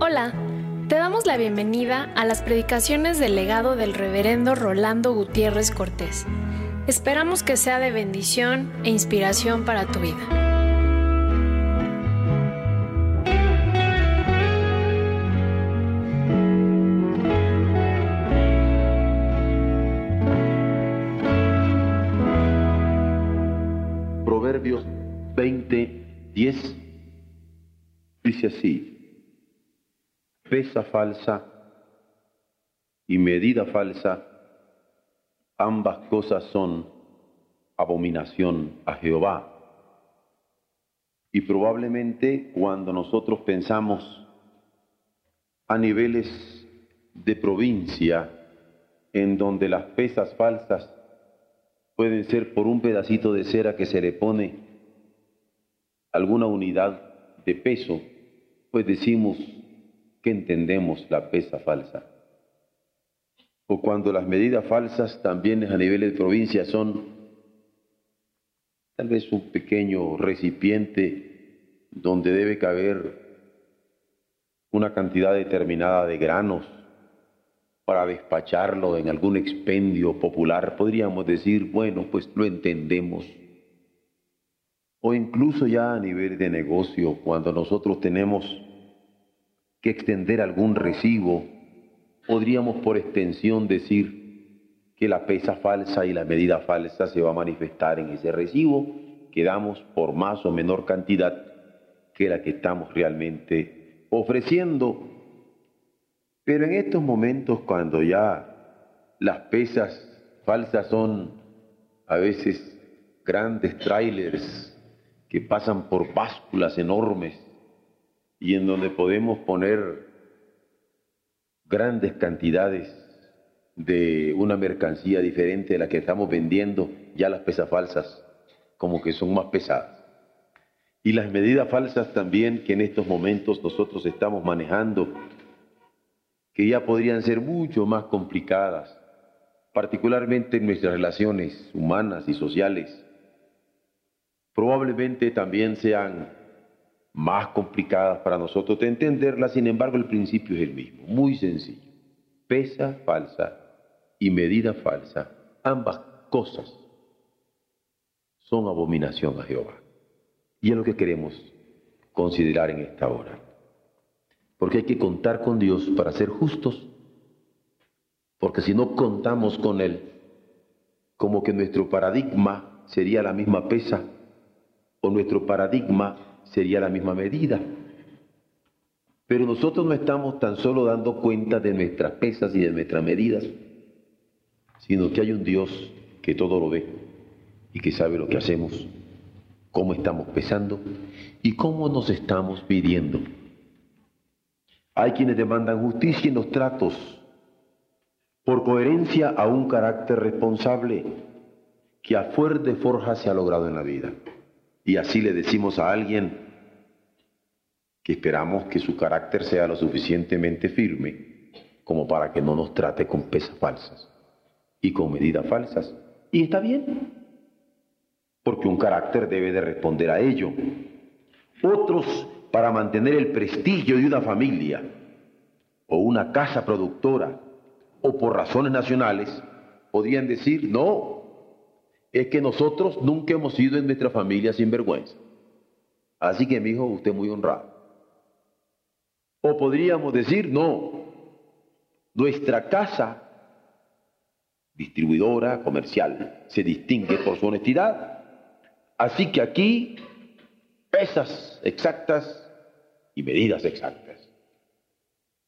Hola, te damos la bienvenida a las predicaciones del legado del reverendo Rolando Gutiérrez Cortés. Esperamos que sea de bendición e inspiración para tu vida. Dice así, pesa falsa y medida falsa, ambas cosas son abominación a Jehová. Y probablemente cuando nosotros pensamos a niveles de provincia, en donde las pesas falsas pueden ser por un pedacito de cera que se le pone alguna unidad de peso, pues decimos que entendemos la pesa falsa. O cuando las medidas falsas también a nivel de provincia son tal vez un pequeño recipiente donde debe caber una cantidad determinada de granos para despacharlo en algún expendio popular, podríamos decir, bueno, pues lo entendemos. O incluso ya a nivel de negocio, cuando nosotros tenemos que extender algún recibo, podríamos por extensión decir que la pesa falsa y la medida falsa se va a manifestar en ese recibo que damos por más o menor cantidad que la que estamos realmente ofreciendo. Pero en estos momentos cuando ya las pesas falsas son a veces grandes trailers que pasan por básculas enormes y en donde podemos poner grandes cantidades de una mercancía diferente de la que estamos vendiendo, ya las pesas falsas como que son más pesadas. Y las medidas falsas también que en estos momentos nosotros estamos manejando que ya podrían ser mucho más complicadas, particularmente en nuestras relaciones humanas y sociales. Probablemente también sean más complicadas para nosotros de entenderlas, sin embargo el principio es el mismo, muy sencillo. Pesa falsa y medida falsa, ambas cosas son abominación a Jehová. Y es lo que queremos considerar en esta hora porque hay que contar con Dios para ser justos, porque si no contamos con Él, como que nuestro paradigma sería la misma pesa, o nuestro paradigma sería la misma medida. Pero nosotros no estamos tan solo dando cuenta de nuestras pesas y de nuestras medidas, sino que hay un Dios que todo lo ve y que sabe lo que hacemos, cómo estamos pesando y cómo nos estamos pidiendo. Hay quienes demandan justicia en los tratos por coherencia a un carácter responsable que a fuerte forja se ha logrado en la vida. Y así le decimos a alguien que esperamos que su carácter sea lo suficientemente firme como para que no nos trate con pesas falsas y con medidas falsas. Y está bien, porque un carácter debe de responder a ello. Otros para mantener el prestigio de una familia o una casa productora o por razones nacionales, podrían decir, no, es que nosotros nunca hemos sido en nuestra familia sin vergüenza. Así que mi hijo, usted muy honrado. O podríamos decir, no, nuestra casa distribuidora, comercial, se distingue por su honestidad. Así que aquí pesas exactas y medidas exactas.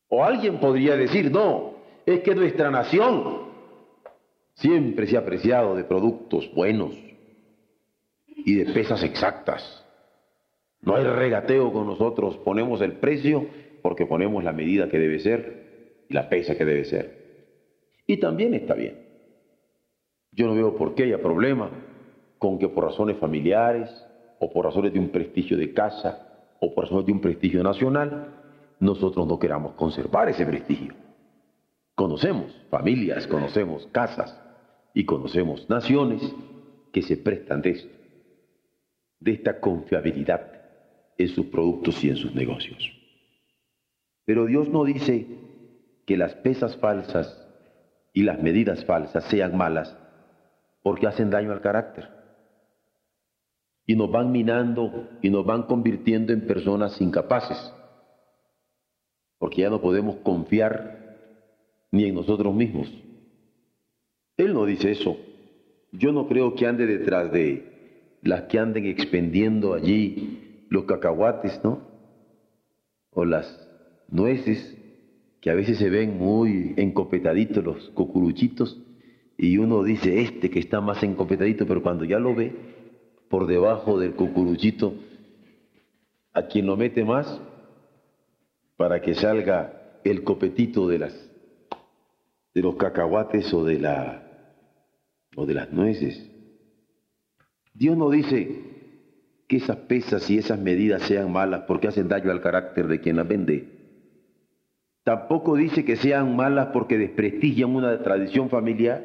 O alguien podría decir, no, es que nuestra nación siempre se ha apreciado de productos buenos y de pesas exactas. No hay regateo con nosotros, ponemos el precio porque ponemos la medida que debe ser y la pesa que debe ser. Y también está bien. Yo no veo por qué haya problema con que por razones familiares o por razones de un prestigio de casa o por razones de un prestigio nacional, nosotros no queramos conservar ese prestigio. Conocemos familias, conocemos casas y conocemos naciones que se prestan de esto, de esta confiabilidad en sus productos y en sus negocios. Pero Dios no dice que las pesas falsas y las medidas falsas sean malas porque hacen daño al carácter. Y nos van minando y nos van convirtiendo en personas incapaces, porque ya no podemos confiar ni en nosotros mismos. Él no dice eso. Yo no creo que ande detrás de las que anden expendiendo allí los cacahuates, ¿no? O las nueces, que a veces se ven muy encopetaditos los cucuruchitos, y uno dice, este que está más encopetadito, pero cuando ya lo ve, por debajo del cucuruchito, a quien lo mete más, para que salga el copetito de las de los cacahuates o de la o de las nueces. Dios no dice que esas pesas y esas medidas sean malas porque hacen daño al carácter de quien las vende. Tampoco dice que sean malas porque desprestigian una tradición familiar.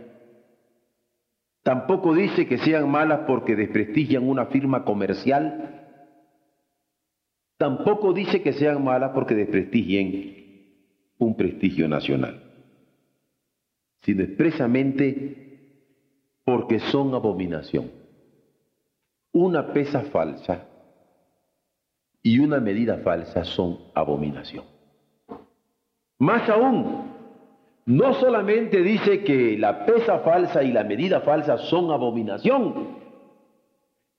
Tampoco dice que sean malas porque desprestigian una firma comercial. Tampoco dice que sean malas porque desprestigien un prestigio nacional, sino expresamente porque son abominación. Una pesa falsa y una medida falsa son abominación. Más aún, no solamente dice que la pesa falsa y la medida falsa son abominación,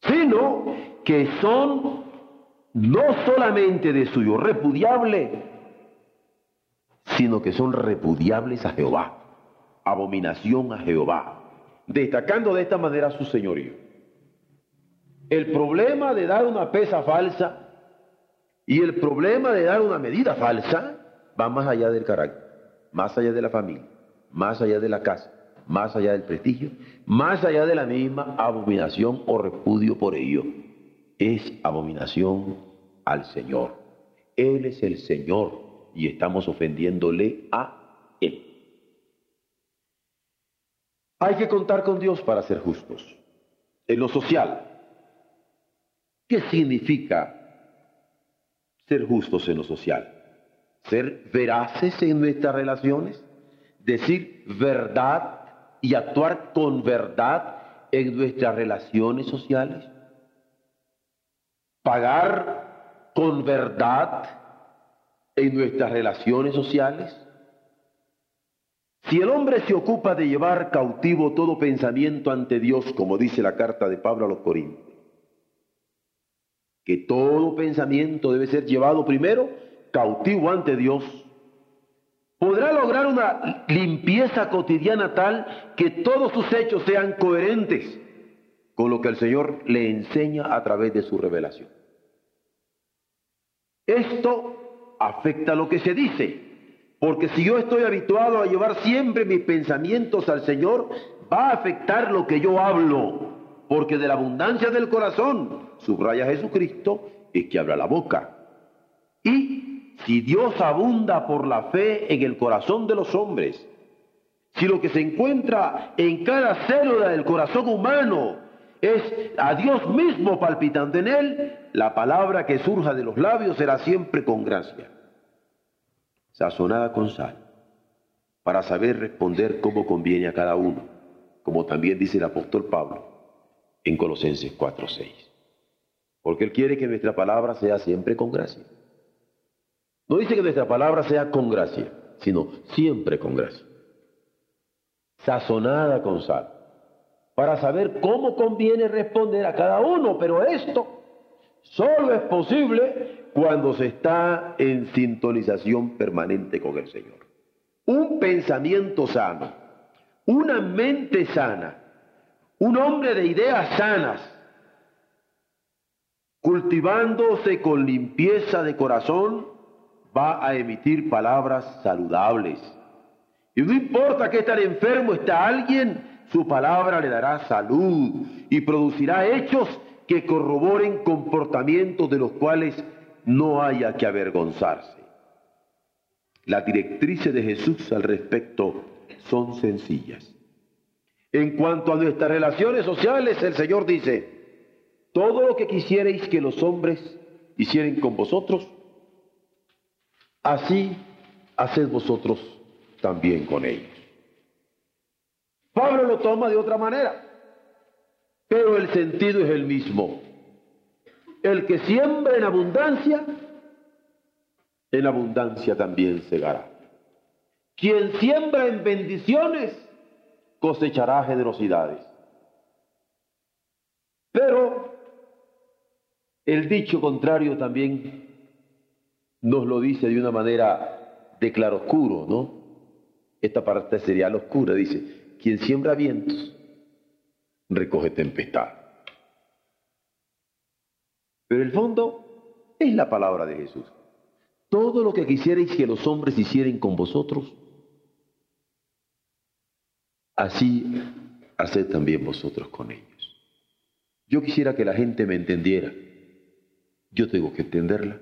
sino que son no solamente de suyo repudiable, sino que son repudiables a Jehová, abominación a Jehová, destacando de esta manera su señorío. El problema de dar una pesa falsa y el problema de dar una medida falsa va más allá del carácter, más allá de la familia, más allá de la casa, más allá del prestigio, más allá de la misma abominación o repudio por ello. Es abominación al Señor. Él es el Señor y estamos ofendiéndole a Él. Hay que contar con Dios para ser justos. En lo social, ¿qué significa ser justos en lo social? ser veraces en nuestras relaciones, decir verdad y actuar con verdad en nuestras relaciones sociales, pagar con verdad en nuestras relaciones sociales. Si el hombre se ocupa de llevar cautivo todo pensamiento ante Dios, como dice la carta de Pablo a los Corintios, que todo pensamiento debe ser llevado primero cautivo ante Dios, podrá lograr una limpieza cotidiana tal que todos sus hechos sean coherentes con lo que el Señor le enseña a través de su revelación. Esto afecta lo que se dice, porque si yo estoy habituado a llevar siempre mis pensamientos al Señor, va a afectar lo que yo hablo, porque de la abundancia del corazón, subraya Jesucristo, es que habla la boca. Y si Dios abunda por la fe en el corazón de los hombres, si lo que se encuentra en cada célula del corazón humano es a Dios mismo palpitando en él, la palabra que surja de los labios será siempre con gracia, sazonada con sal, para saber responder cómo conviene a cada uno, como también dice el apóstol Pablo en Colosenses 4:6. Porque Él quiere que nuestra palabra sea siempre con gracia. No dice que nuestra palabra sea con gracia, sino siempre con gracia. Sazonada con sal. Para saber cómo conviene responder a cada uno. Pero esto solo es posible cuando se está en sintonización permanente con el Señor. Un pensamiento sano, una mente sana, un hombre de ideas sanas, cultivándose con limpieza de corazón, va a emitir palabras saludables. Y no importa que tan enfermo está alguien, su palabra le dará salud y producirá hechos que corroboren comportamientos de los cuales no haya que avergonzarse. Las directrices de Jesús al respecto son sencillas. En cuanto a nuestras relaciones sociales, el Señor dice, todo lo que quisierais que los hombres hicieran con vosotros, así haced vosotros también con ellos. Pablo lo toma de otra manera, pero el sentido es el mismo. El que siembra en abundancia, en abundancia también segará. Quien siembra en bendiciones, cosechará generosidades. Pero el dicho contrario también nos lo dice de una manera de claroscuro, ¿no? Esta parte sería la oscura, dice, quien siembra vientos, recoge tempestad. Pero el fondo es la palabra de Jesús. Todo lo que quisierais que los hombres hicieran con vosotros, así haced también vosotros con ellos. Yo quisiera que la gente me entendiera. Yo tengo que entenderla.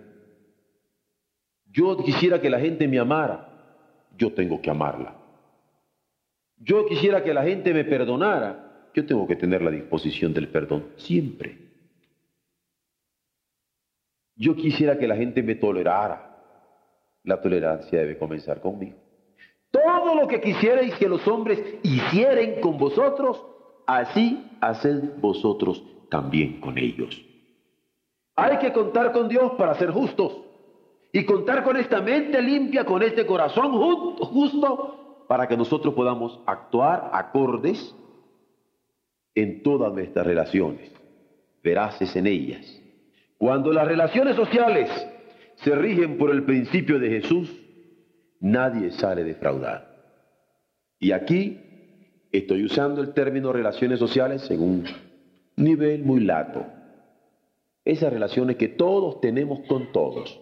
Yo quisiera que la gente me amara. Yo tengo que amarla. Yo quisiera que la gente me perdonara. Yo tengo que tener la disposición del perdón siempre. Yo quisiera que la gente me tolerara. La tolerancia debe comenzar conmigo. Todo lo que quisierais que los hombres hicieran con vosotros, así haced vosotros también con ellos. Hay que contar con Dios para ser justos y contar con esta mente limpia, con este corazón justo, para que nosotros podamos actuar acordes en todas nuestras relaciones, veraces en ellas. Cuando las relaciones sociales se rigen por el principio de Jesús, nadie sale defraudado. Y aquí estoy usando el término relaciones sociales en un nivel muy lato. Esas relaciones que todos tenemos con todos.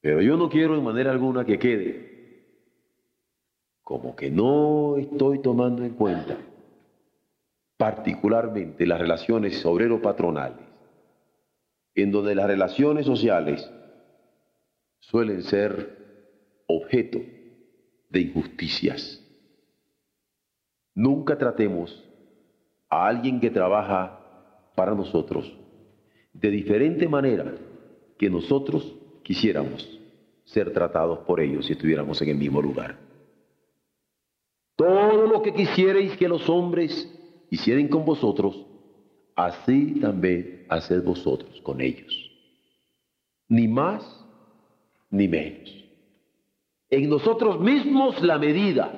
Pero yo no quiero en manera alguna que quede como que no estoy tomando en cuenta particularmente las relaciones obrero-patronales, en donde las relaciones sociales suelen ser objeto de injusticias. Nunca tratemos a alguien que trabaja para nosotros de diferente manera que nosotros quisiéramos ser tratados por ellos si estuviéramos en el mismo lugar. Todo lo que quisierais que los hombres hicieran con vosotros, así también haced vosotros con ellos. Ni más ni menos. En nosotros mismos la medida,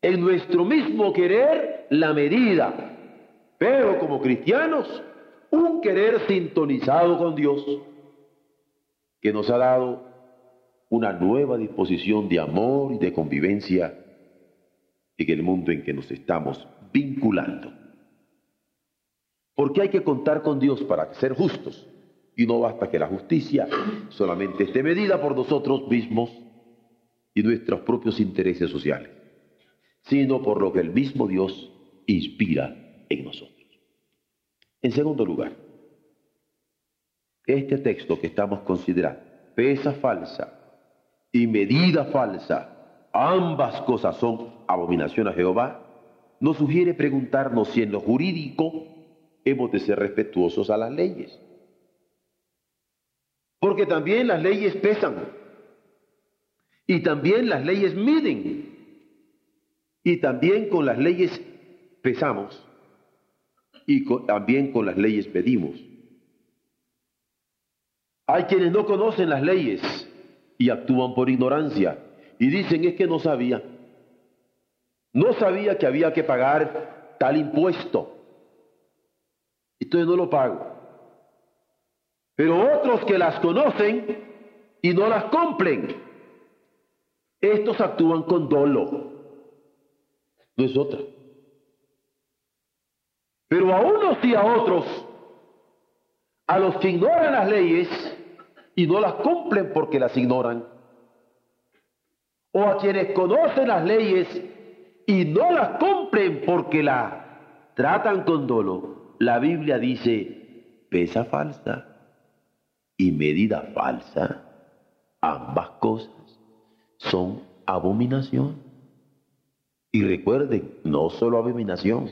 en nuestro mismo querer la medida, pero como cristianos un querer sintonizado con Dios que nos ha dado una nueva disposición de amor y de convivencia en el mundo en que nos estamos vinculando. Porque hay que contar con Dios para ser justos y no basta que la justicia solamente esté medida por nosotros mismos y nuestros propios intereses sociales, sino por lo que el mismo Dios inspira en nosotros. En segundo lugar, este texto que estamos considerando, pesa falsa y medida falsa, ambas cosas son abominación a Jehová, nos sugiere preguntarnos si en lo jurídico hemos de ser respetuosos a las leyes. Porque también las leyes pesan. Y también las leyes miden. Y también con las leyes pesamos. Y también con las leyes pedimos. Hay quienes no conocen las leyes y actúan por ignorancia. Y dicen es que no sabía. No sabía que había que pagar tal impuesto. Entonces no lo pago. Pero otros que las conocen y no las cumplen, estos actúan con dolo. No es otra. Pero a unos y a otros, a los que ignoran las leyes y no las cumplen porque las ignoran, o a quienes conocen las leyes y no las cumplen porque las tratan con dolo, la Biblia dice, pesa falsa y medida falsa, ambas cosas son abominación. Y recuerden, no solo abominación,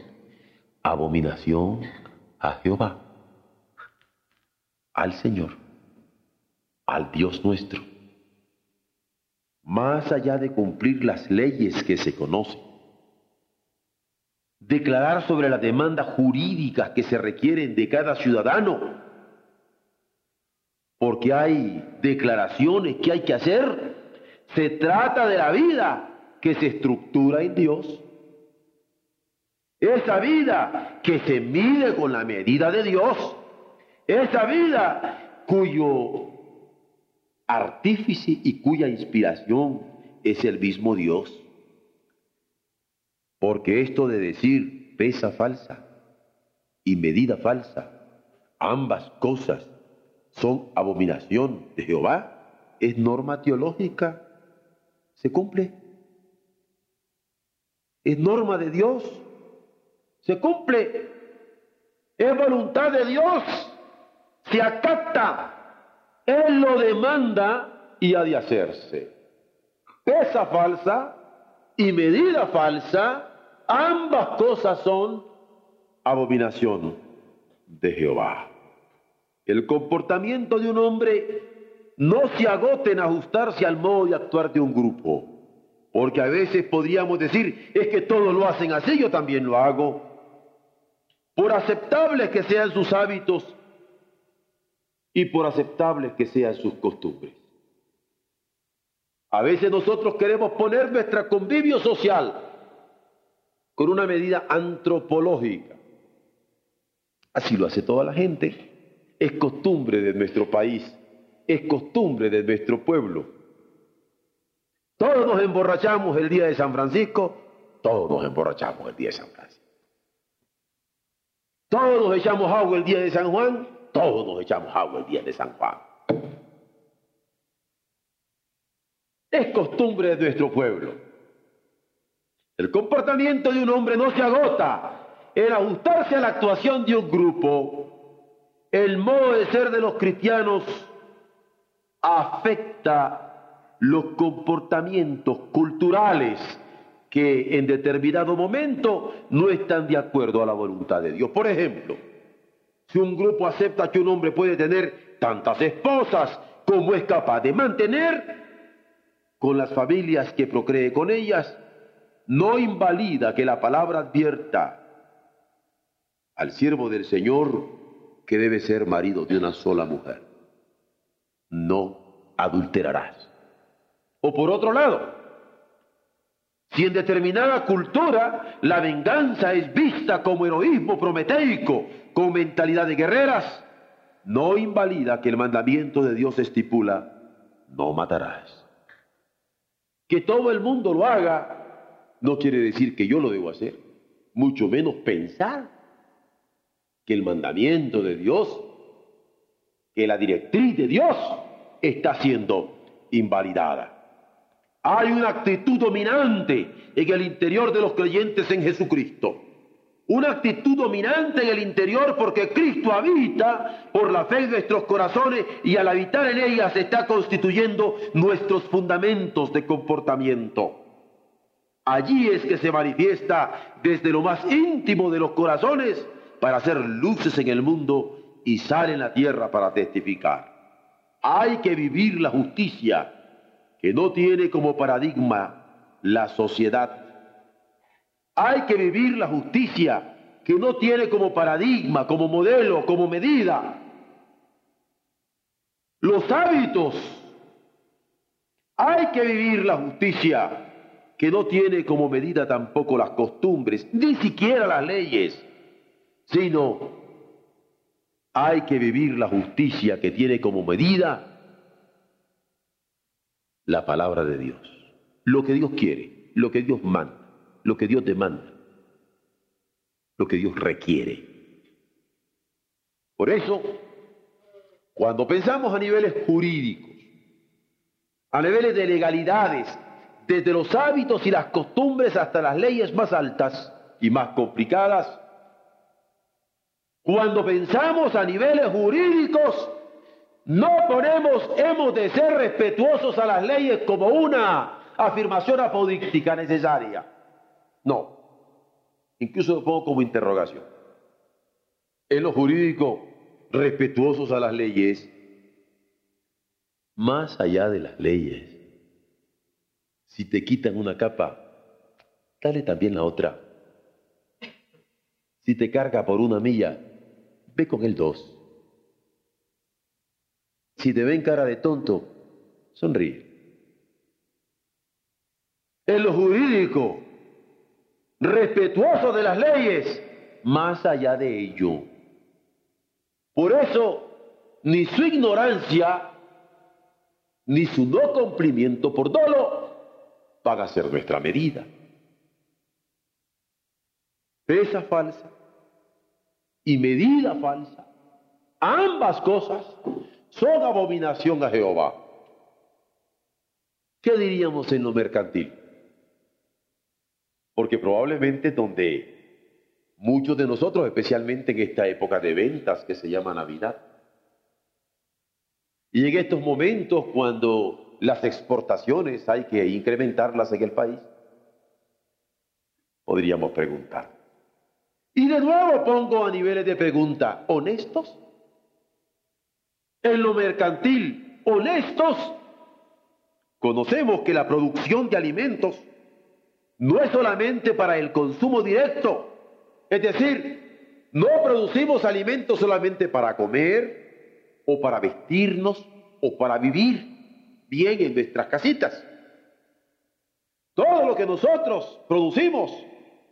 abominación a Jehová, al Señor, al Dios nuestro. Más allá de cumplir las leyes que se conocen, declarar sobre las demandas jurídicas que se requieren de cada ciudadano, porque hay declaraciones que hay que hacer, se trata de la vida que se estructura en Dios. Esa vida que se mide con la medida de Dios. Esa vida cuyo artífice y cuya inspiración es el mismo Dios. Porque esto de decir pesa falsa y medida falsa, ambas cosas son abominación de Jehová, es norma teológica, se cumple es norma de Dios, se cumple, es voluntad de Dios, se acata, Él lo demanda y ha de hacerse. Pesa falsa y medida falsa, ambas cosas son abominación de Jehová. El comportamiento de un hombre no se agota en ajustarse al modo de actuar de un grupo. Porque a veces podríamos decir, es que todos lo hacen así, yo también lo hago. Por aceptables que sean sus hábitos y por aceptables que sean sus costumbres. A veces nosotros queremos poner nuestra convivio social con una medida antropológica. Así lo hace toda la gente. Es costumbre de nuestro país, es costumbre de nuestro pueblo. Todos nos emborrachamos el día de San Francisco, todos nos emborrachamos el día de San Francisco. Todos nos echamos agua el día de San Juan, todos nos echamos agua el día de San Juan. Es costumbre de nuestro pueblo. El comportamiento de un hombre no se agota en ajustarse a la actuación de un grupo. El modo de ser de los cristianos afecta los comportamientos culturales que en determinado momento no están de acuerdo a la voluntad de Dios. Por ejemplo, si un grupo acepta que un hombre puede tener tantas esposas como es capaz de mantener, con las familias que procree con ellas, no invalida que la palabra advierta al siervo del Señor que debe ser marido de una sola mujer. No adulterarás. O por otro lado, si en determinada cultura la venganza es vista como heroísmo prometeico, con mentalidad de guerreras, no invalida que el mandamiento de Dios estipula, no matarás. Que todo el mundo lo haga no quiere decir que yo lo debo hacer, mucho menos pensar que el mandamiento de Dios, que la directriz de Dios está siendo invalidada. Hay una actitud dominante en el interior de los creyentes en Jesucristo. Una actitud dominante en el interior porque Cristo habita por la fe en nuestros corazones y al habitar en ellas está constituyendo nuestros fundamentos de comportamiento. Allí es que se manifiesta desde lo más íntimo de los corazones para hacer luces en el mundo y sale en la tierra para testificar. Hay que vivir la justicia que no tiene como paradigma la sociedad. Hay que vivir la justicia que no tiene como paradigma, como modelo, como medida los hábitos. Hay que vivir la justicia que no tiene como medida tampoco las costumbres, ni siquiera las leyes, sino hay que vivir la justicia que tiene como medida la palabra de Dios. Lo que Dios quiere, lo que Dios manda, lo que Dios demanda, lo que Dios requiere. Por eso, cuando pensamos a niveles jurídicos, a niveles de legalidades, desde los hábitos y las costumbres hasta las leyes más altas y más complicadas, cuando pensamos a niveles jurídicos, no ponemos, hemos de ser respetuosos a las leyes como una afirmación apodíctica necesaria. No. Incluso lo pongo como interrogación. En lo jurídico, respetuosos a las leyes, más allá de las leyes. Si te quitan una capa, dale también la otra. Si te carga por una milla, ve con el dos. Si te ven cara de tonto, sonríe. En lo jurídico, respetuoso de las leyes, más allá de ello. Por eso, ni su ignorancia, ni su no cumplimiento por dolo, van a ser nuestra medida. Pesa falsa y medida falsa, ambas cosas son abominación a Jehová. ¿Qué diríamos en lo mercantil? Porque probablemente donde muchos de nosotros, especialmente en esta época de ventas que se llama Navidad, y en estos momentos cuando las exportaciones hay que incrementarlas en el país, podríamos preguntar. Y de nuevo pongo a niveles de pregunta, ¿honestos? En lo mercantil, ¿honestos? Conocemos que la producción de alimentos no es solamente para el consumo directo, es decir, no producimos alimentos solamente para comer o para vestirnos o para vivir bien en nuestras casitas. Todo lo que nosotros producimos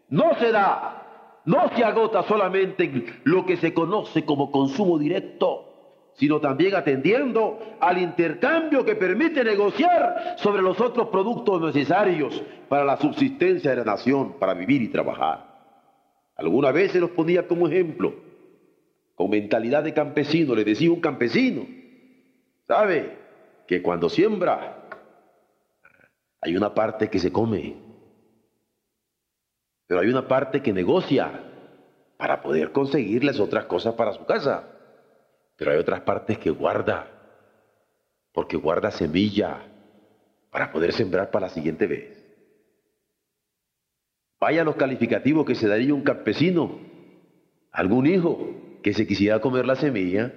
no se da, no se agota solamente en lo que se conoce como consumo directo, sino también atendiendo al intercambio que permite negociar sobre los otros productos necesarios para la subsistencia de la nación, para vivir y trabajar. Alguna vez se los ponía como ejemplo, con mentalidad de campesino, le decía un campesino, ¿sabe? Que cuando siembra hay una parte que se come, pero hay una parte que negocia para poder conseguir las otras cosas para su casa. Pero hay otras partes que guarda, porque guarda semilla para poder sembrar para la siguiente vez. Vaya los calificativos que se daría un campesino, algún hijo que se quisiera comer la semilla.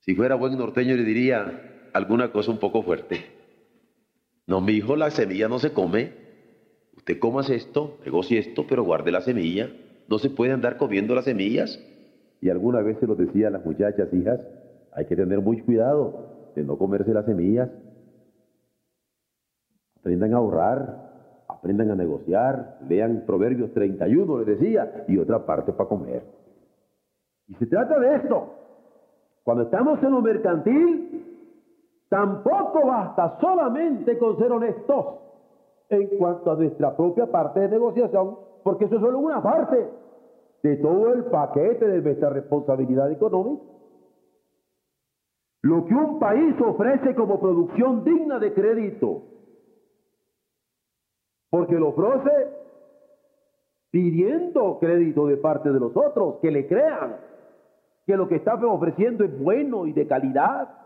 Si fuera buen norteño le diría alguna cosa un poco fuerte. No, mi hijo, la semilla no se come. Usted comas esto, negocie esto, pero guarde la semilla. No se puede andar comiendo las semillas. Y alguna vez se lo decía a las muchachas, hijas, hay que tener mucho cuidado de no comerse las semillas. Aprendan a ahorrar, aprendan a negociar, lean Proverbios 31, le decía, y otra parte para comer. Y se trata de esto. Cuando estamos en lo mercantil, tampoco basta solamente con ser honestos en cuanto a nuestra propia parte de negociación, porque eso es solo una parte de todo el paquete de nuestra responsabilidad económica. Lo que un país ofrece como producción digna de crédito, porque lo ofrece pidiendo crédito de parte de los otros, que le crean que lo que está ofreciendo es bueno y de calidad.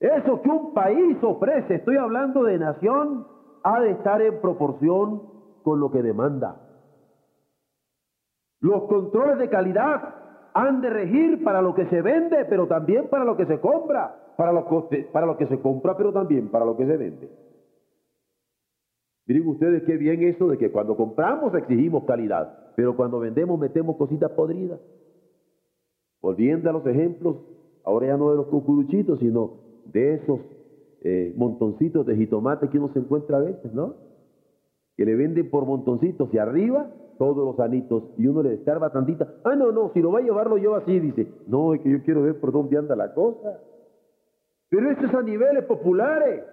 Eso que un país ofrece, estoy hablando de nación, ha de estar en proporción con lo que demanda. Los controles de calidad han de regir para lo que se vende, pero también para lo que se compra, para lo que, se compra, pero también para lo que se vende. Miren ustedes qué bien eso de que cuando compramos exigimos calidad, pero cuando vendemos metemos cositas podridas. Volviendo a los ejemplos, ahora ya no de los cucuruchitos, sino de esos eh, montoncitos de jitomate que uno se encuentra a veces, ¿no? Que le venden por montoncitos y arriba todos los anitos y uno le escarba tantita. Ah, no, no, si lo va a llevarlo yo así, dice. No, es que yo quiero ver por dónde anda la cosa. Pero eso es a niveles populares,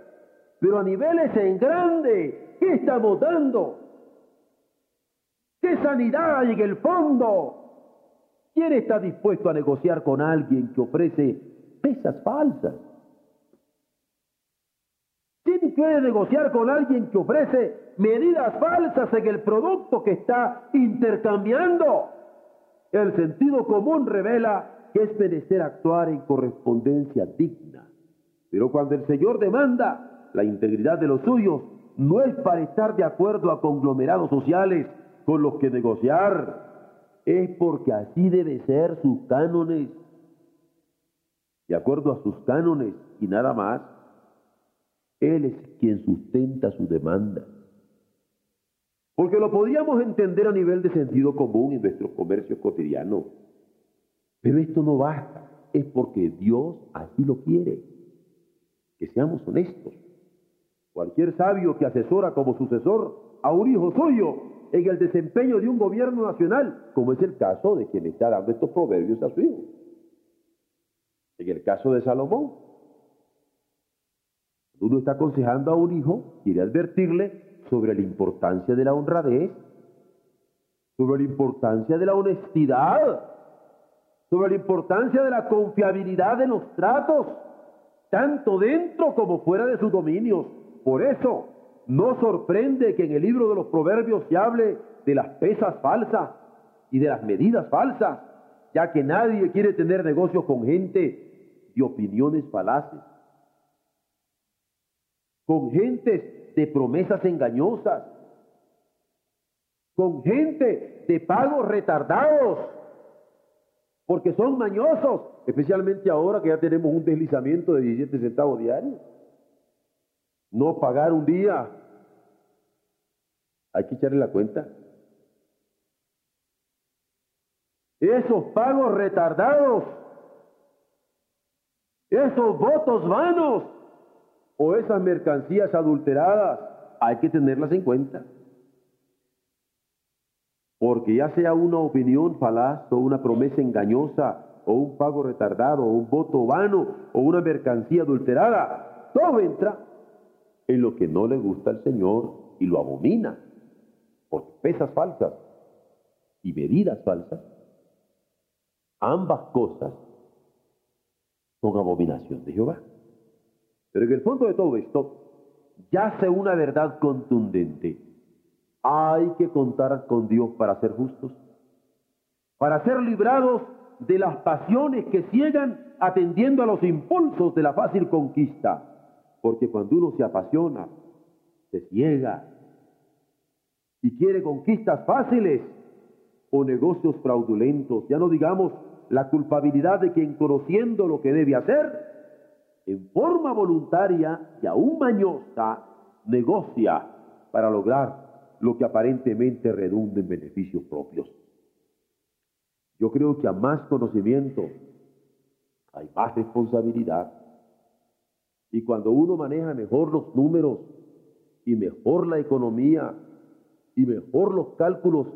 pero a niveles en grande. ¿Qué estamos dando? ¿Qué sanidad hay en el fondo? ¿Quién está dispuesto a negociar con alguien que ofrece pesas falsas? ¿Quién quiere negociar con alguien que ofrece medidas falsas en el producto que está intercambiando? El sentido común revela que es menester actuar en correspondencia digna. Pero cuando el Señor demanda la integridad de los suyos, no es para estar de acuerdo a conglomerados sociales con los que negociar, es porque así debe ser sus cánones. De acuerdo a sus cánones y nada más, Él es quien sustenta su demanda. Porque lo podríamos entender a nivel de sentido común en nuestros comercios cotidianos. Pero esto no basta, es porque Dios así lo quiere. Que seamos honestos. Cualquier sabio que asesora como sucesor a un hijo suyo en el desempeño de un gobierno nacional, como es el caso de quien está dando estos proverbios a su hijo. En el caso de Salomón, uno está aconsejando a un hijo, quiere advertirle sobre la importancia de la honradez, sobre la importancia de la honestidad, sobre la importancia de la confiabilidad de los tratos, tanto dentro como fuera de sus dominios. Por eso, no sorprende que en el libro de los proverbios se hable de las pesas falsas y de las medidas falsas, ya que nadie quiere tener negocios con gente de opiniones falaces, con gentes de promesas engañosas, con gente de pagos retardados, porque son mañosos, especialmente ahora que ya tenemos un deslizamiento de 17 centavos diarios. No pagar un día, hay que echarle la cuenta. Esos pagos retardados, esos votos vanos o esas mercancías adulteradas, hay que tenerlas en cuenta. Porque ya sea una opinión falaz o una promesa engañosa o un pago retardado o un voto vano o una mercancía adulterada, todo entra en lo que no le gusta al Señor y lo abomina. Por pesas falsas y medidas falsas, ambas cosas son abominación de Jehová. Pero en el fondo de todo esto, yace una verdad contundente hay que contar con Dios para ser justos, para ser librados de las pasiones que ciegan atendiendo a los impulsos de la fácil conquista. Porque cuando uno se apasiona, se ciega y quiere conquistas fáciles o negocios fraudulentos, ya no digamos la culpabilidad de quien conociendo lo que debe hacer, en forma voluntaria y aún mañosa, negocia para lograr lo que aparentemente redunda en beneficios propios. Yo creo que a más conocimiento hay más responsabilidad. Y cuando uno maneja mejor los números y mejor la economía y mejor los cálculos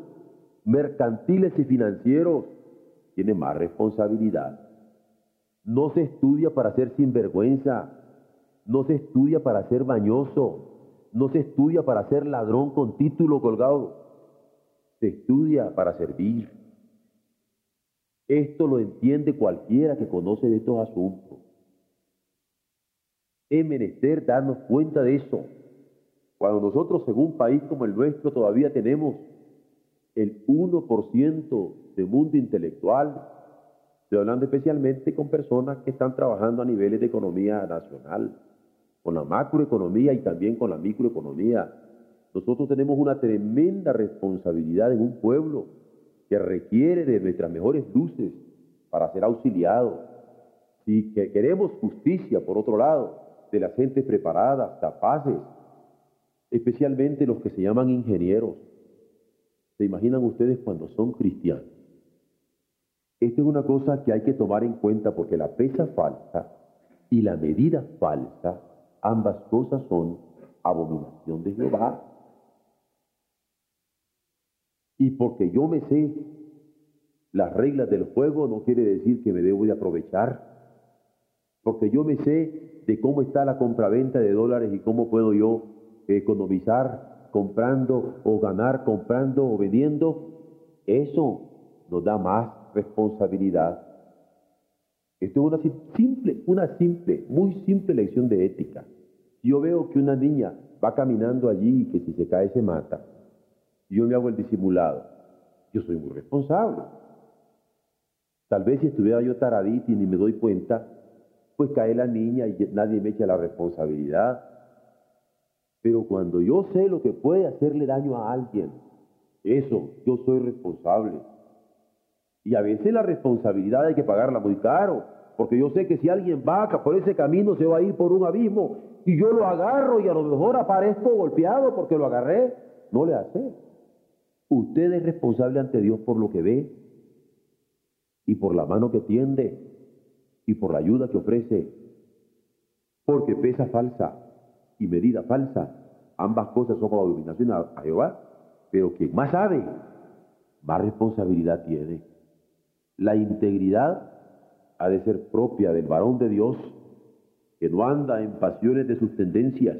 mercantiles y financieros, tiene más responsabilidad. No se estudia para ser sinvergüenza, no se estudia para ser bañoso, no se estudia para ser ladrón con título colgado, se estudia para servir. Esto lo entiende cualquiera que conoce de estos asuntos. Es menester darnos cuenta de eso. Cuando nosotros en un país como el nuestro todavía tenemos el 1% de mundo intelectual, estoy hablando especialmente con personas que están trabajando a niveles de economía nacional con la macroeconomía y también con la microeconomía. Nosotros tenemos una tremenda responsabilidad en un pueblo que requiere de nuestras mejores luces para ser auxiliado. Si queremos justicia, por otro lado, de las gentes preparadas, capaces, especialmente los que se llaman ingenieros. ¿Se imaginan ustedes cuando son cristianos? Esto es una cosa que hay que tomar en cuenta porque la pesa falsa y la medida falsa Ambas cosas son abominación de Jehová. Y porque yo me sé las reglas del juego no quiere decir que me debo de aprovechar. Porque yo me sé de cómo está la compraventa de dólares y cómo puedo yo economizar comprando o ganar comprando o vendiendo. Eso nos da más responsabilidad esto es una simple, una simple, muy simple lección de ética. Yo veo que una niña va caminando allí y que si se cae se mata, yo me hago el disimulado, yo soy muy responsable. Tal vez si estuviera yo taradito y ni me doy cuenta, pues cae la niña y nadie me echa la responsabilidad. Pero cuando yo sé lo que puede hacerle daño a alguien, eso, yo soy responsable. Y a veces la responsabilidad hay que pagarla muy caro, porque yo sé que si alguien va por ese camino se va a ir por un abismo y yo lo agarro y a lo mejor aparezco golpeado porque lo agarré, no le hace. Usted es responsable ante Dios por lo que ve y por la mano que tiende y por la ayuda que ofrece. Porque pesa falsa y medida falsa, ambas cosas son como abominación a, Jehová. Pero quien más sabe, más responsabilidad tiene. La integridad ha de ser propia del varón de Dios que no anda en pasiones de sus tendencias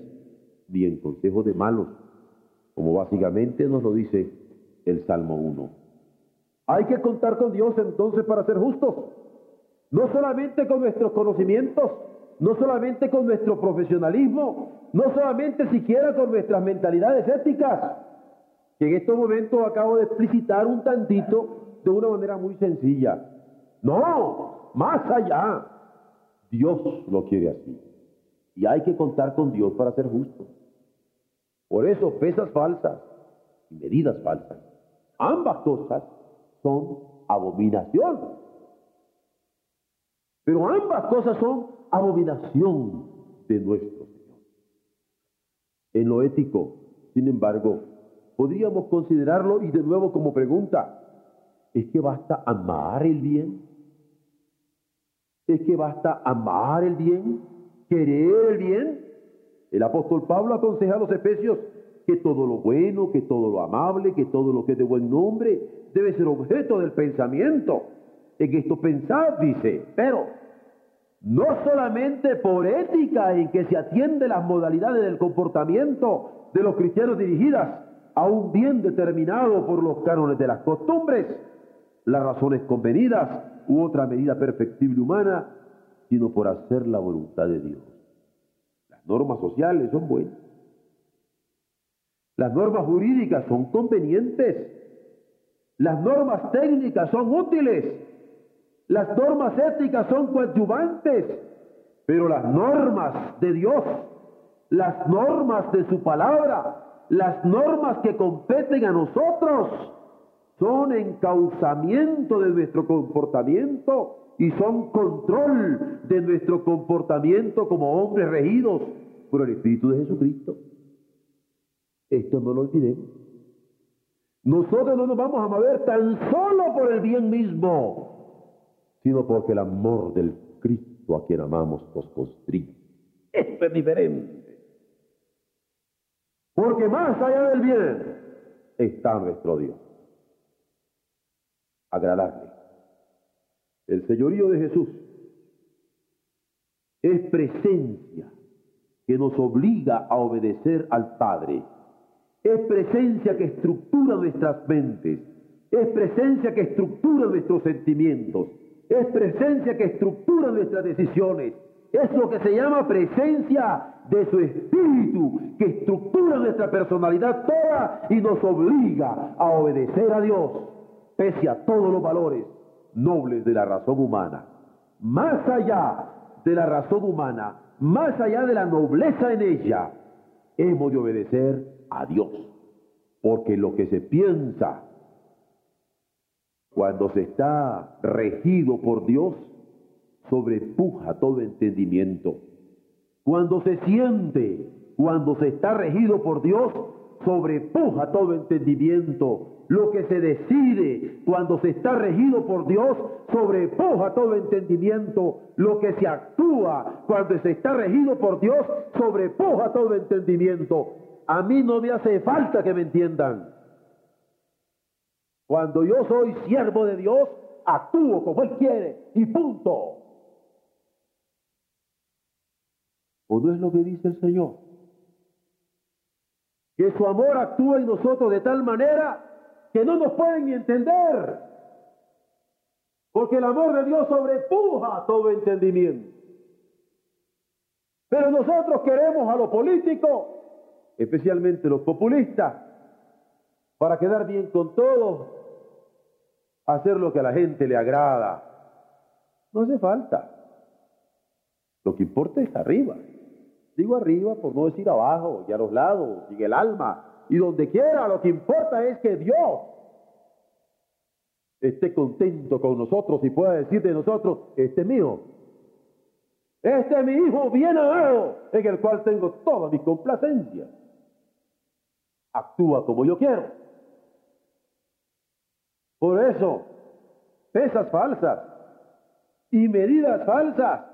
ni en consejos de malos, como básicamente nos lo dice el Salmo 1. Hay que contar con Dios entonces para ser justos, no solamente con nuestros conocimientos, no solamente con nuestro profesionalismo, no solamente siquiera con nuestras mentalidades éticas, que en estos momentos acabo de explicitar un tantito de una manera muy sencilla. No, más allá. Dios lo quiere así. Y hay que contar con Dios para ser justo. Por eso pesas falsas y medidas falsas. Ambas cosas son abominación. Pero ambas cosas son abominación de nuestro Señor. En lo ético, sin embargo, podríamos considerarlo y de nuevo como pregunta, ¿es que basta amar el bien? es que basta amar el bien, querer el bien. El apóstol Pablo aconseja a los efesios que todo lo bueno, que todo lo amable, que todo lo que es de buen nombre debe ser objeto del pensamiento. En esto pensad, dice, pero no solamente por ética en que se atiende las modalidades del comportamiento de los cristianos dirigidas a un bien determinado por los cánones de las costumbres, las razones convenidas u otra medida perfectible humana, sino por hacer la voluntad de Dios. Las normas sociales son buenas. Las normas jurídicas son convenientes. Las normas técnicas son útiles. Las normas éticas son coadyuvantes. Pero las normas de Dios, las normas de su palabra, las normas que competen a nosotros, son encauzamiento de nuestro comportamiento y son control de nuestro comportamiento como hombres regidos por el Espíritu de Jesucristo. Esto no lo olvidemos. Nosotros no nos vamos a mover tan solo por el bien mismo, sino porque el amor del Cristo a quien amamos nos constriñe. Esto es diferente. Porque más allá del bien está nuestro Dios agradarle. El señorío de Jesús es presencia que nos obliga a obedecer al Padre. Es presencia que estructura nuestras mentes. Es presencia que estructura nuestros sentimientos. Es presencia que estructura nuestras decisiones. Es lo que se llama presencia de su espíritu, que estructura nuestra personalidad toda y nos obliga a obedecer a Dios pese a todos los valores nobles de la razón humana, más allá de la razón humana, más allá de la nobleza en ella, hemos de obedecer a Dios. Porque lo que se piensa cuando se está regido por Dios, sobrepuja todo entendimiento. Cuando se siente, cuando se está regido por Dios, sobrepuja todo entendimiento lo que se decide cuando se está regido por Dios sobrepuja todo entendimiento. Lo que se actúa cuando se está regido por Dios sobrepuja todo entendimiento. A mí no me hace falta que me entiendan. Cuando yo soy siervo de Dios, actúo como Él quiere y punto. ¿O no es lo que dice el Señor? Que su amor actúa en nosotros de tal manera que no nos pueden ni entender. Porque el amor de Dios sobrepuja todo entendimiento. Pero nosotros queremos a los políticos, especialmente los populistas, para quedar bien con todos, hacer lo que a la gente le agrada. No hace falta. Lo que importa es arriba. Digo arriba por no decir abajo, y a los lados, y en el alma, y donde quiera. Lo que importa es que Dios esté contento con nosotros y pueda decir de nosotros, este es mío. Este es mi hijo bien amado, en el cual tengo toda mi complacencia. Actúa como yo quiero. Por eso, pesas falsas y medidas falsas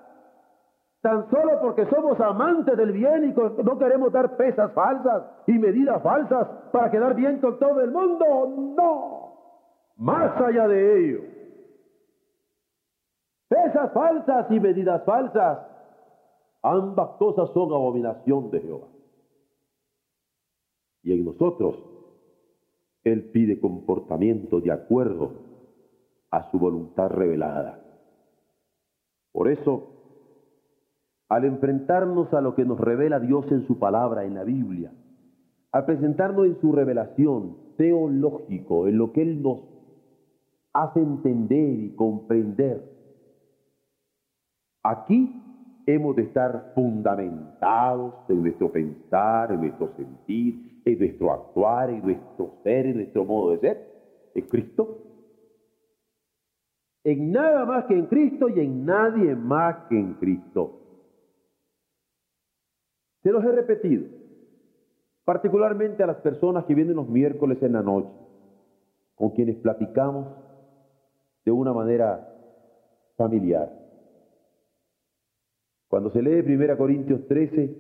tan solo porque somos amantes del bien y no queremos dar pesas falsas y medidas falsas para quedar bien con todo el mundo. No, más allá de ello. Pesas falsas y medidas falsas, ambas cosas son abominación de Jehová. Y en nosotros, Él pide comportamiento de acuerdo a su voluntad revelada. Por eso, al enfrentarnos a lo que nos revela Dios en su palabra, en la Biblia, al presentarnos en su revelación teológico, en lo que Él nos hace entender y comprender, aquí hemos de estar fundamentados en nuestro pensar, en nuestro sentir, en nuestro actuar, en nuestro ser, en nuestro modo de ser, en Cristo. En nada más que en Cristo y en nadie más que en Cristo. Se los he repetido, particularmente a las personas que vienen los miércoles en la noche, con quienes platicamos de una manera familiar. Cuando se lee 1 Corintios 13,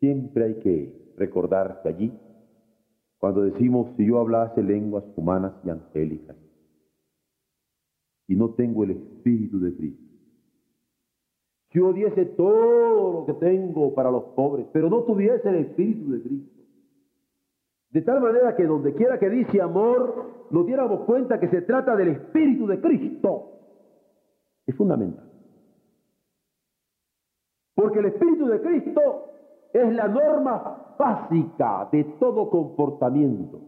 siempre hay que recordar que allí, cuando decimos, si yo hablase lenguas humanas y angélicas, y no tengo el Espíritu de Cristo, yo diese todo lo que tengo para los pobres, pero no tuviese el Espíritu de Cristo. De tal manera que donde quiera que dice amor, nos diéramos cuenta que se trata del Espíritu de Cristo. Es fundamental. Porque el Espíritu de Cristo es la norma básica de todo comportamiento,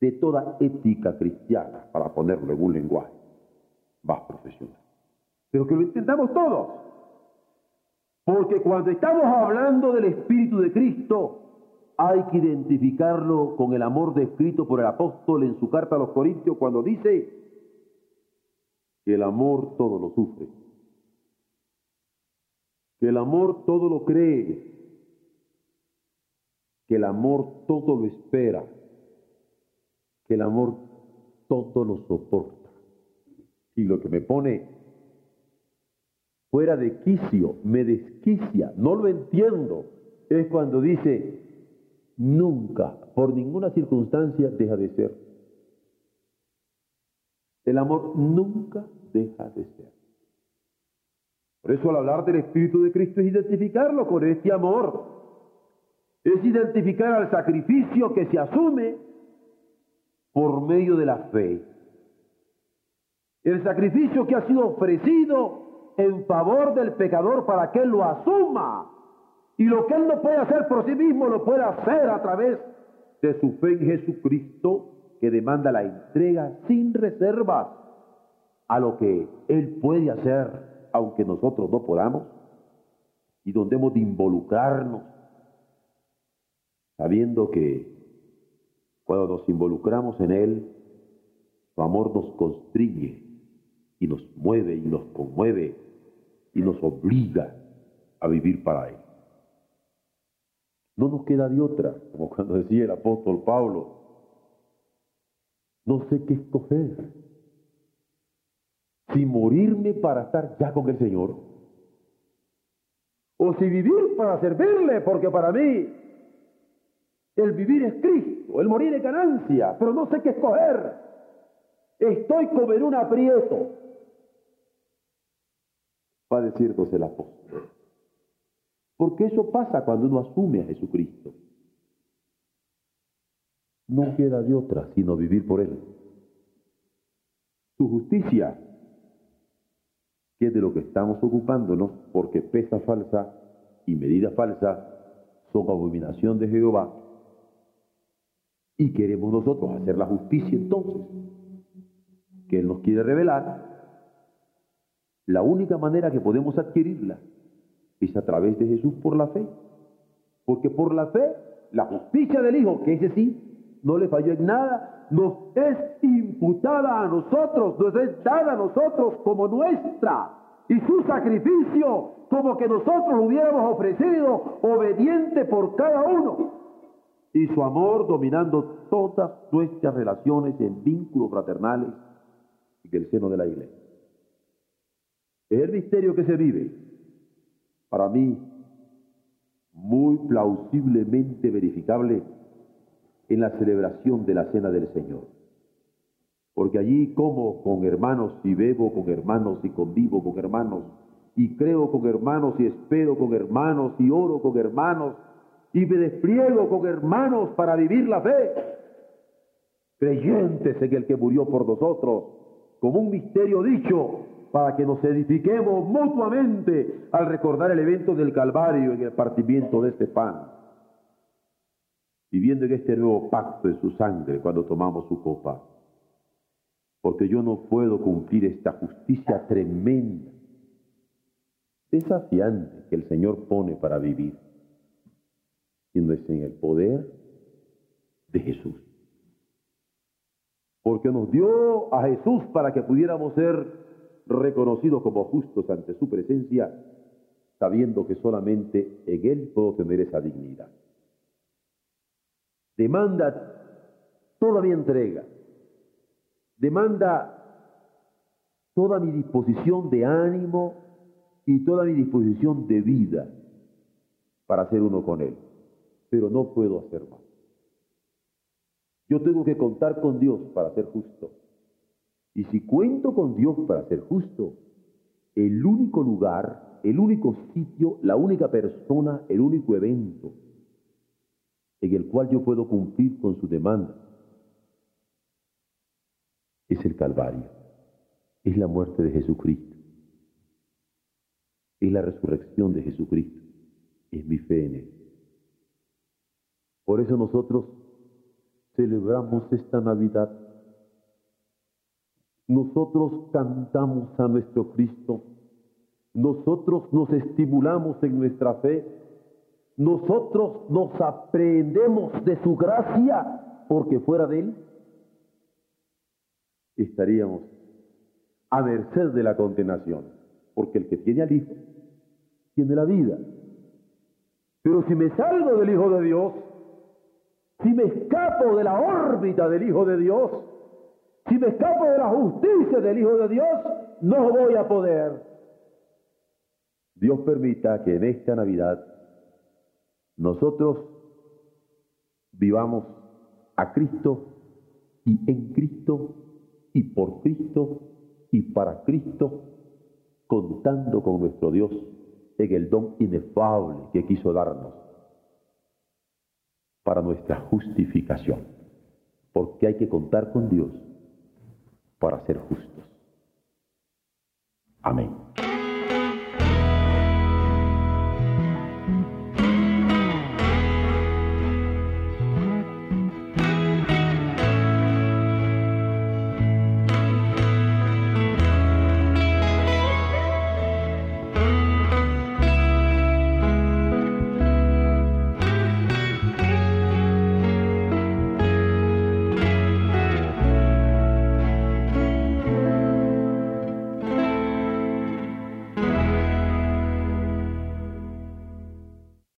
de toda ética cristiana, para ponerlo en un lenguaje más profesional pero que lo entendamos todos. Porque cuando estamos hablando del Espíritu de Cristo, hay que identificarlo con el amor descrito por el apóstol en su carta a los Corintios cuando dice que el amor todo lo sufre, que el amor todo lo cree, que el amor todo lo espera, que el amor todo lo soporta. Y lo que me pone fuera de quicio, me desquicia, no lo entiendo, es cuando dice, nunca, por ninguna circunstancia, deja de ser. El amor nunca deja de ser. Por eso al hablar del Espíritu de Cristo es identificarlo con este amor. Es identificar al sacrificio que se asume por medio de la fe. El sacrificio que ha sido ofrecido en favor del pecador para que él lo asuma. Y lo que él no puede hacer por sí mismo lo puede hacer a través de su fe en Jesucristo que demanda la entrega sin reservas a lo que él puede hacer aunque nosotros no podamos y donde hemos de involucrarnos sabiendo que cuando nos involucramos en él su amor nos constriñe y nos mueve y nos conmueve y nos obliga a vivir para Él. No nos queda de otra, como cuando decía el apóstol Pablo, no sé qué escoger. Si morirme para estar ya con el Señor, o si vivir para servirle, porque para mí el vivir es Cristo, el morir es ganancia, pero no sé qué escoger. Estoy como en un aprieto va a decirnos el apóstol. Porque eso pasa cuando uno asume a Jesucristo. No queda de otra sino vivir por Él. Su justicia, que es de lo que estamos ocupándonos, porque pesa falsa y medida falsa son abominación de Jehová. Y queremos nosotros hacer la justicia entonces, que Él nos quiere revelar la única manera que podemos adquirirla es a través de Jesús por la fe. Porque por la fe, la justicia del Hijo, que ese sí, no le falló en nada, nos es imputada a nosotros, nos es dada a nosotros como nuestra. Y su sacrificio, como que nosotros lo hubiéramos ofrecido, obediente por cada uno. Y su amor dominando todas nuestras relaciones en vínculos fraternales y el seno de la iglesia. El misterio que se vive, para mí, muy plausiblemente verificable en la celebración de la Cena del Señor. Porque allí como con hermanos y bebo con hermanos y convivo con hermanos y creo con hermanos y espero con hermanos y oro con hermanos y me despliego con hermanos para vivir la fe. Creyentes en el que murió por nosotros, como un misterio dicho, para que nos edifiquemos mutuamente al recordar el evento del Calvario en el partimiento de este pan, viviendo en este nuevo pacto en su sangre cuando tomamos su copa. Porque yo no puedo cumplir esta justicia tremenda, desafiante que el Señor pone para vivir, sino es en el poder de Jesús. Porque nos dio a Jesús para que pudiéramos ser reconocidos como justos ante su presencia, sabiendo que solamente en Él puedo tener esa dignidad. Demanda toda mi entrega, demanda toda mi disposición de ánimo y toda mi disposición de vida para ser uno con Él, pero no puedo hacer más. Yo tengo que contar con Dios para ser justo. Y si cuento con Dios para ser justo, el único lugar, el único sitio, la única persona, el único evento en el cual yo puedo cumplir con su demanda es el Calvario, es la muerte de Jesucristo, es la resurrección de Jesucristo, es mi fe en Él. Por eso nosotros celebramos esta Navidad nosotros cantamos a nuestro Cristo, nosotros nos estimulamos en nuestra fe, nosotros nos aprendemos de su gracia, porque fuera de Él estaríamos a merced de la condenación, porque el que tiene al Hijo tiene la vida. Pero si me salgo del Hijo de Dios, si me escapo de la órbita del Hijo de Dios, si me escapo de la justicia del Hijo de Dios, no voy a poder. Dios permita que en esta Navidad nosotros vivamos a Cristo y en Cristo y por Cristo y para Cristo, contando con nuestro Dios en el don inefable que quiso darnos para nuestra justificación. Porque hay que contar con Dios para ser justos. Amén.